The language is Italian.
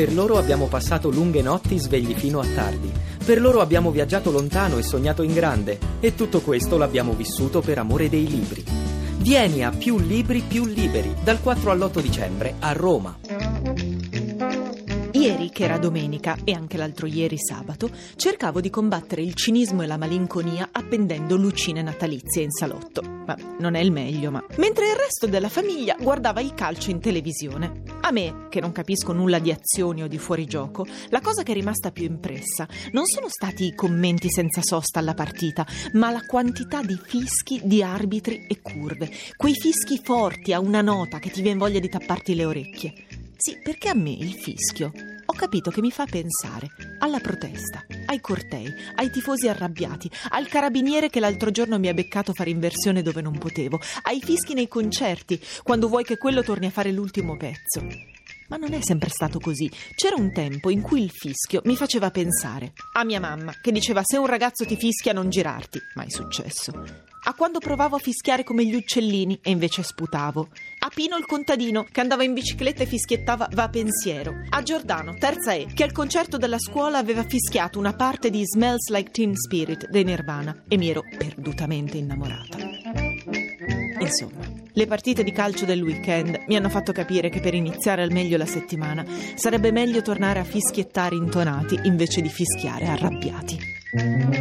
Per loro abbiamo passato lunghe notti svegli fino a tardi. Per loro abbiamo viaggiato lontano e sognato in grande. E tutto questo l'abbiamo vissuto per amore dei libri. Vieni a Più Libri Più Liberi dal 4 all'8 dicembre a Roma. Ieri, che era domenica, e anche l'altro ieri sabato, cercavo di combattere il cinismo e la malinconia appendendo lucine natalizie in salotto. Ma non è il meglio, ma. Mentre il resto della famiglia guardava il calcio in televisione. A me, che non capisco nulla di azioni o di fuorigioco, la cosa che è rimasta più impressa non sono stati i commenti senza sosta alla partita, ma la quantità di fischi di arbitri e curve. Quei fischi forti a una nota che ti viene voglia di tapparti le orecchie. Sì, perché a me il fischio ho capito che mi fa pensare alla protesta, ai cortei, ai tifosi arrabbiati, al carabiniere che l'altro giorno mi ha beccato fare inversione dove non potevo, ai fischi nei concerti, quando vuoi che quello torni a fare l'ultimo pezzo. Ma non è sempre stato così. C'era un tempo in cui il fischio mi faceva pensare a mia mamma, che diceva se un ragazzo ti fischia non girarti. Mai successo a quando provavo a fischiare come gli uccellini e invece sputavo. Pino il contadino che andava in bicicletta e fischiettava va pensiero. A Giordano, terza E, che al concerto della scuola aveva fischiato una parte di Smells Like Teen Spirit dei Nirvana e mi ero perdutamente innamorata. Insomma, le partite di calcio del weekend mi hanno fatto capire che per iniziare al meglio la settimana sarebbe meglio tornare a fischiettare intonati invece di fischiare arrabbiati.